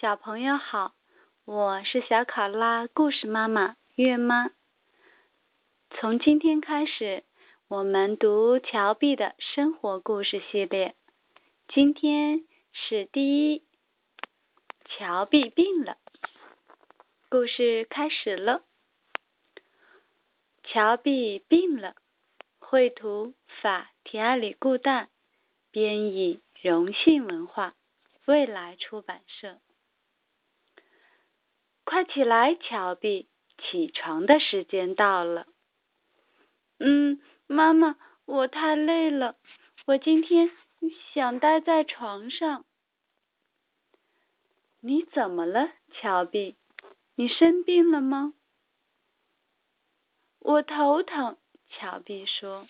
小朋友好，我是小考拉故事妈妈月妈。从今天开始，我们读乔碧的生活故事系列。今天是第一，乔碧病了。故事开始了。乔碧病了。绘图法提阿里固旦，编译荣信文化，未来出版社。快起来，乔碧！起床的时间到了。嗯，妈妈，我太累了，我今天想待在床上。你怎么了，乔碧？你生病了吗？我头疼，乔碧说。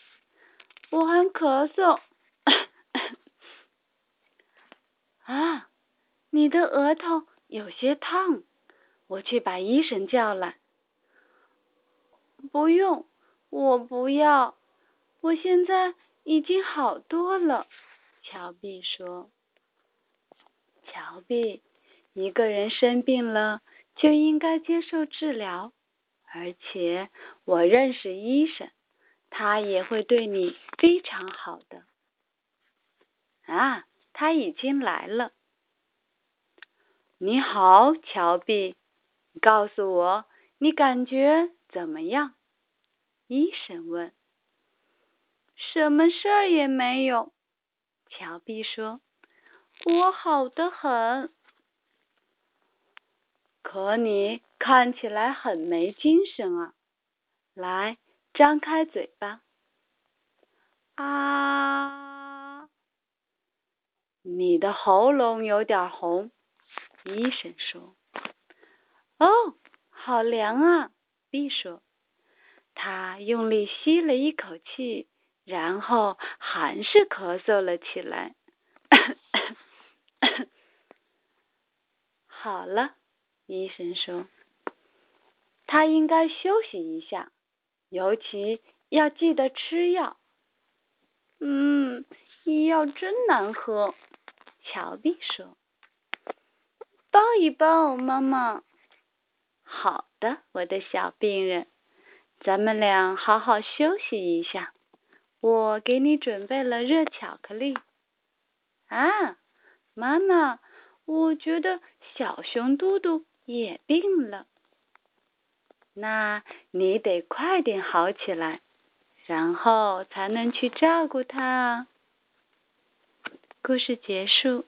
我还咳嗽。啊，你的额头有些烫。我去把医生叫来。不用，我不要，我现在已经好多了。乔碧说：“乔碧，一个人生病了就应该接受治疗，而且我认识医生，他也会对你非常好的。”啊，他已经来了。你好，乔碧。告诉我，你感觉怎么样？医生问。什么事儿也没有，乔碧说。我好的很。可你看起来很没精神啊！来，张开嘴巴。啊！你的喉咙有点红，医生说。哦，好凉啊！碧说，他用力吸了一口气，然后还是咳嗽了起来。好了，医生说，他应该休息一下，尤其要记得吃药。嗯，医药真难喝，乔碧说。抱一抱，妈妈。好的，我的小病人，咱们俩好好休息一下。我给你准备了热巧克力。啊，妈妈，我觉得小熊嘟嘟也病了。那你得快点好起来，然后才能去照顾它。故事结束。